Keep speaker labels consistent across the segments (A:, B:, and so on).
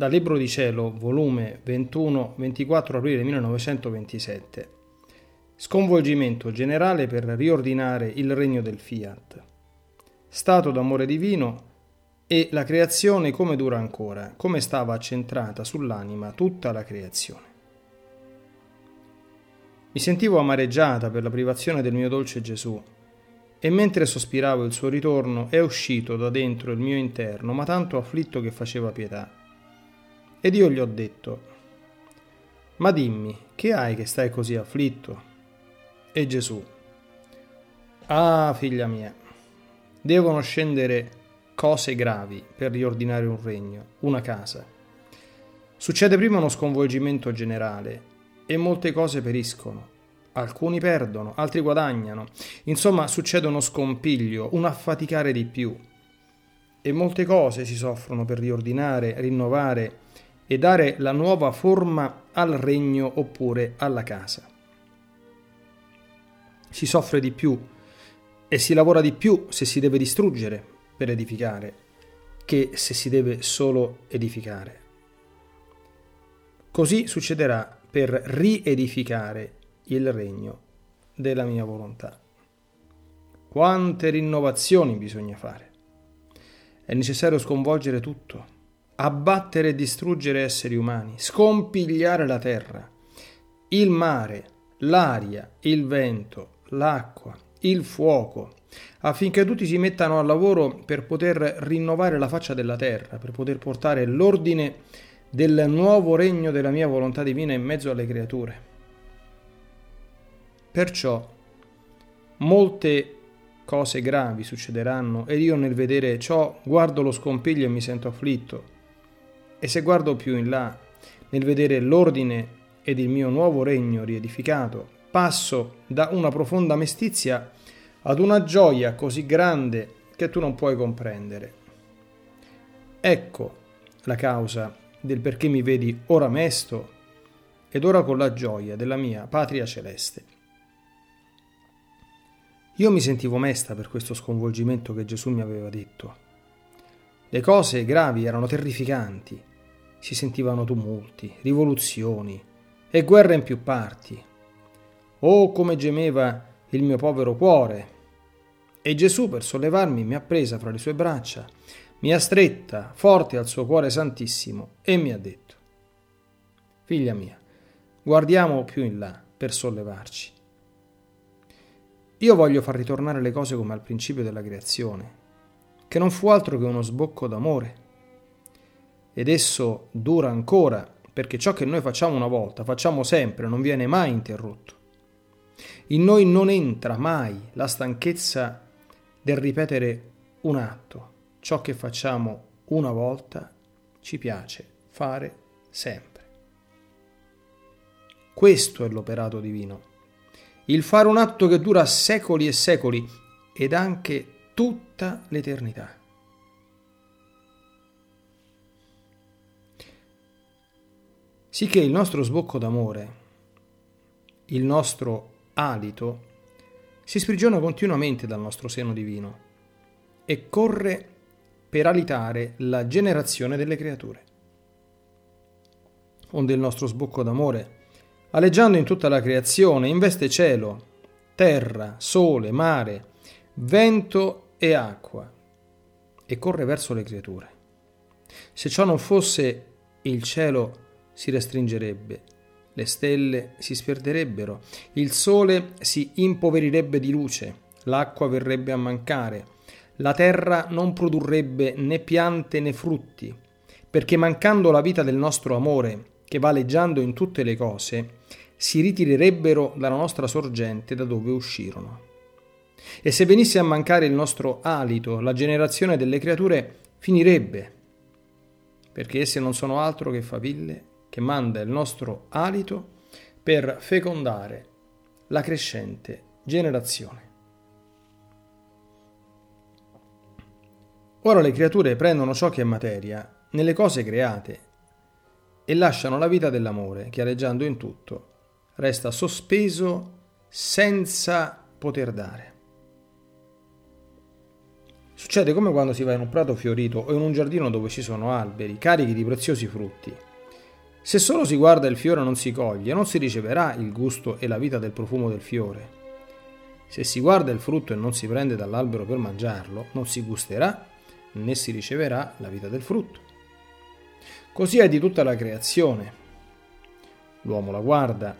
A: dal Libro di Cielo, volume 21, 24 aprile 1927. Sconvolgimento generale per riordinare il regno del fiat. Stato d'amore divino e la creazione come dura ancora, come stava accentrata sull'anima tutta la creazione. Mi sentivo amareggiata per la privazione del mio dolce Gesù e mentre sospiravo il suo ritorno è uscito da dentro il mio interno, ma tanto afflitto che faceva pietà. Ed io gli ho detto, ma dimmi, che hai che stai così afflitto? E Gesù, ah figlia mia, devono scendere cose gravi per riordinare un regno, una casa. Succede prima uno sconvolgimento generale e molte cose periscono. Alcuni perdono, altri guadagnano. Insomma, succede uno scompiglio, un affaticare di più. E molte cose si soffrono per riordinare, rinnovare e dare la nuova forma al regno oppure alla casa. Si soffre di più e si lavora di più se si deve distruggere per edificare che se si deve solo edificare. Così succederà per riedificare il regno della mia volontà. Quante rinnovazioni bisogna fare. È necessario sconvolgere tutto abbattere e distruggere esseri umani, scompigliare la terra, il mare, l'aria, il vento, l'acqua, il fuoco, affinché tutti si mettano al lavoro per poter rinnovare la faccia della terra, per poter portare l'ordine del nuovo regno della mia volontà divina in mezzo alle creature. Perciò molte cose gravi succederanno ed io nel vedere ciò guardo lo scompiglio e mi sento afflitto e se guardo più in là, nel vedere l'ordine ed il mio nuovo regno riedificato, passo da una profonda mestizia ad una gioia così grande che tu non puoi comprendere. Ecco la causa del perché mi vedi ora mesto ed ora con la gioia della mia patria celeste. Io mi sentivo mesta per questo sconvolgimento che Gesù mi aveva detto. Le cose gravi erano terrificanti si sentivano tumulti, rivoluzioni e guerre in più parti. Oh, come gemeva il mio povero cuore! E Gesù, per sollevarmi, mi ha presa fra le sue braccia, mi ha stretta forte al suo cuore santissimo e mi ha detto, Figlia mia, guardiamo più in là per sollevarci. Io voglio far ritornare le cose come al principio della creazione, che non fu altro che uno sbocco d'amore ed esso dura ancora, perché ciò che noi facciamo una volta facciamo sempre, non viene mai interrotto. In noi non entra mai la stanchezza del ripetere un atto. Ciò che facciamo una volta ci piace fare sempre. Questo è l'operato divino. Il fare un atto che dura secoli e secoli ed anche tutta l'eternità. Sicché il nostro sbocco d'amore, il nostro alito, si sprigiona continuamente dal nostro seno divino e corre per alitare la generazione delle creature. Onde il nostro sbocco d'amore, aleggiando in tutta la creazione, investe cielo, terra, sole, mare, vento e acqua e corre verso le creature. Se ciò non fosse il cielo si restringerebbe, le stelle si sperderebbero, il sole si impoverirebbe di luce, l'acqua verrebbe a mancare, la terra non produrrebbe né piante né frutti, perché mancando la vita del nostro amore, che va leggiando in tutte le cose, si ritirerebbero dalla nostra sorgente da dove uscirono. E se venisse a mancare il nostro alito, la generazione delle creature finirebbe, perché esse non sono altro che faville che manda il nostro alito per fecondare la crescente generazione. Ora le creature prendono ciò che è materia nelle cose create e lasciano la vita dell'amore che aleggiando in tutto resta sospeso senza poter dare. Succede come quando si va in un prato fiorito o in un giardino dove ci sono alberi carichi di preziosi frutti. Se solo si guarda il fiore non si coglie, non si riceverà il gusto e la vita del profumo del fiore. Se si guarda il frutto e non si prende dall'albero per mangiarlo, non si gusterà né si riceverà la vita del frutto. Così è di tutta la creazione. L'uomo la guarda,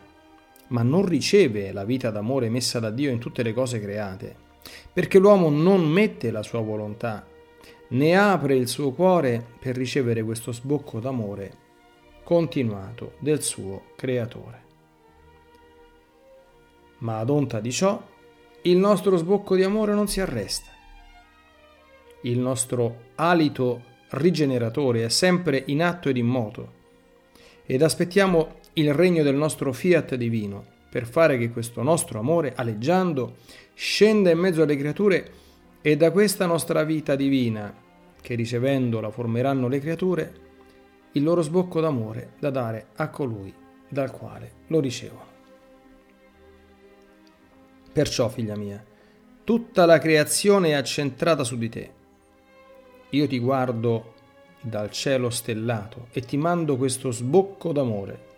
A: ma non riceve la vita d'amore messa da Dio in tutte le cose create perché l'uomo non mette la sua volontà, né apre il suo cuore per ricevere questo sbocco d'amore continuato del suo creatore. Ma ad onta di ciò, il nostro sbocco di amore non si arresta. Il nostro alito rigeneratore è sempre in atto ed in moto ed aspettiamo il regno del nostro fiat divino per fare che questo nostro amore, aleggiando, scenda in mezzo alle creature e da questa nostra vita divina, che ricevendola formeranno le creature, il loro sbocco d'amore da dare a colui dal quale lo ricevono. Perciò, figlia mia, tutta la creazione è accentrata su di te. Io ti guardo dal cielo stellato e ti mando questo sbocco d'amore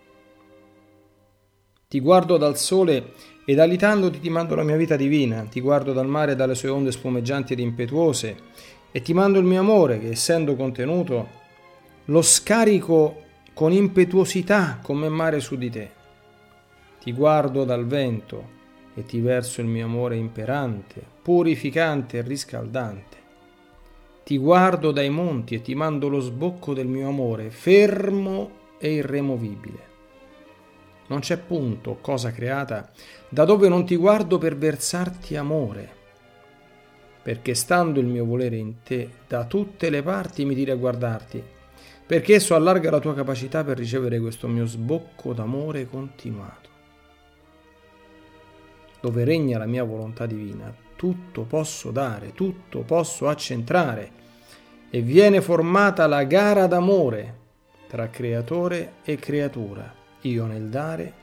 A: ti guardo dal sole ed alitandoti ti mando la mia vita divina, ti guardo dal mare e dalle sue onde spumeggianti ed impetuose, e ti mando il mio amore che, essendo contenuto, lo scarico con impetuosità come mare su di te. Ti guardo dal vento e ti verso il mio amore imperante, purificante e riscaldante. Ti guardo dai monti e ti mando lo sbocco del mio amore, fermo e irremovibile. Non c'è punto, cosa creata, da dove non ti guardo per versarti amore. Perché stando il mio volere in te, da tutte le parti mi tiri a guardarti, perché esso allarga la tua capacità per ricevere questo mio sbocco d'amore continuato. Dove regna la mia volontà divina, tutto posso dare, tutto posso accentrare, e viene formata la gara d'amore tra creatore e creatura io nel dare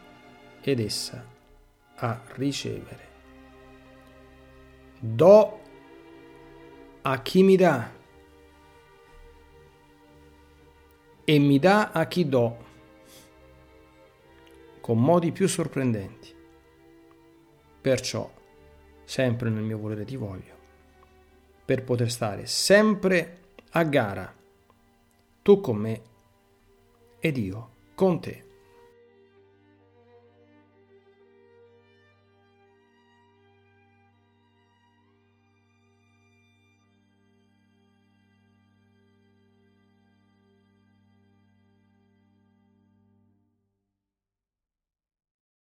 A: ed essa a ricevere. Do a chi mi dà e mi dà a chi do con modi più sorprendenti. Perciò, sempre nel mio volere ti voglio, per poter stare sempre a gara, tu con me ed io con te.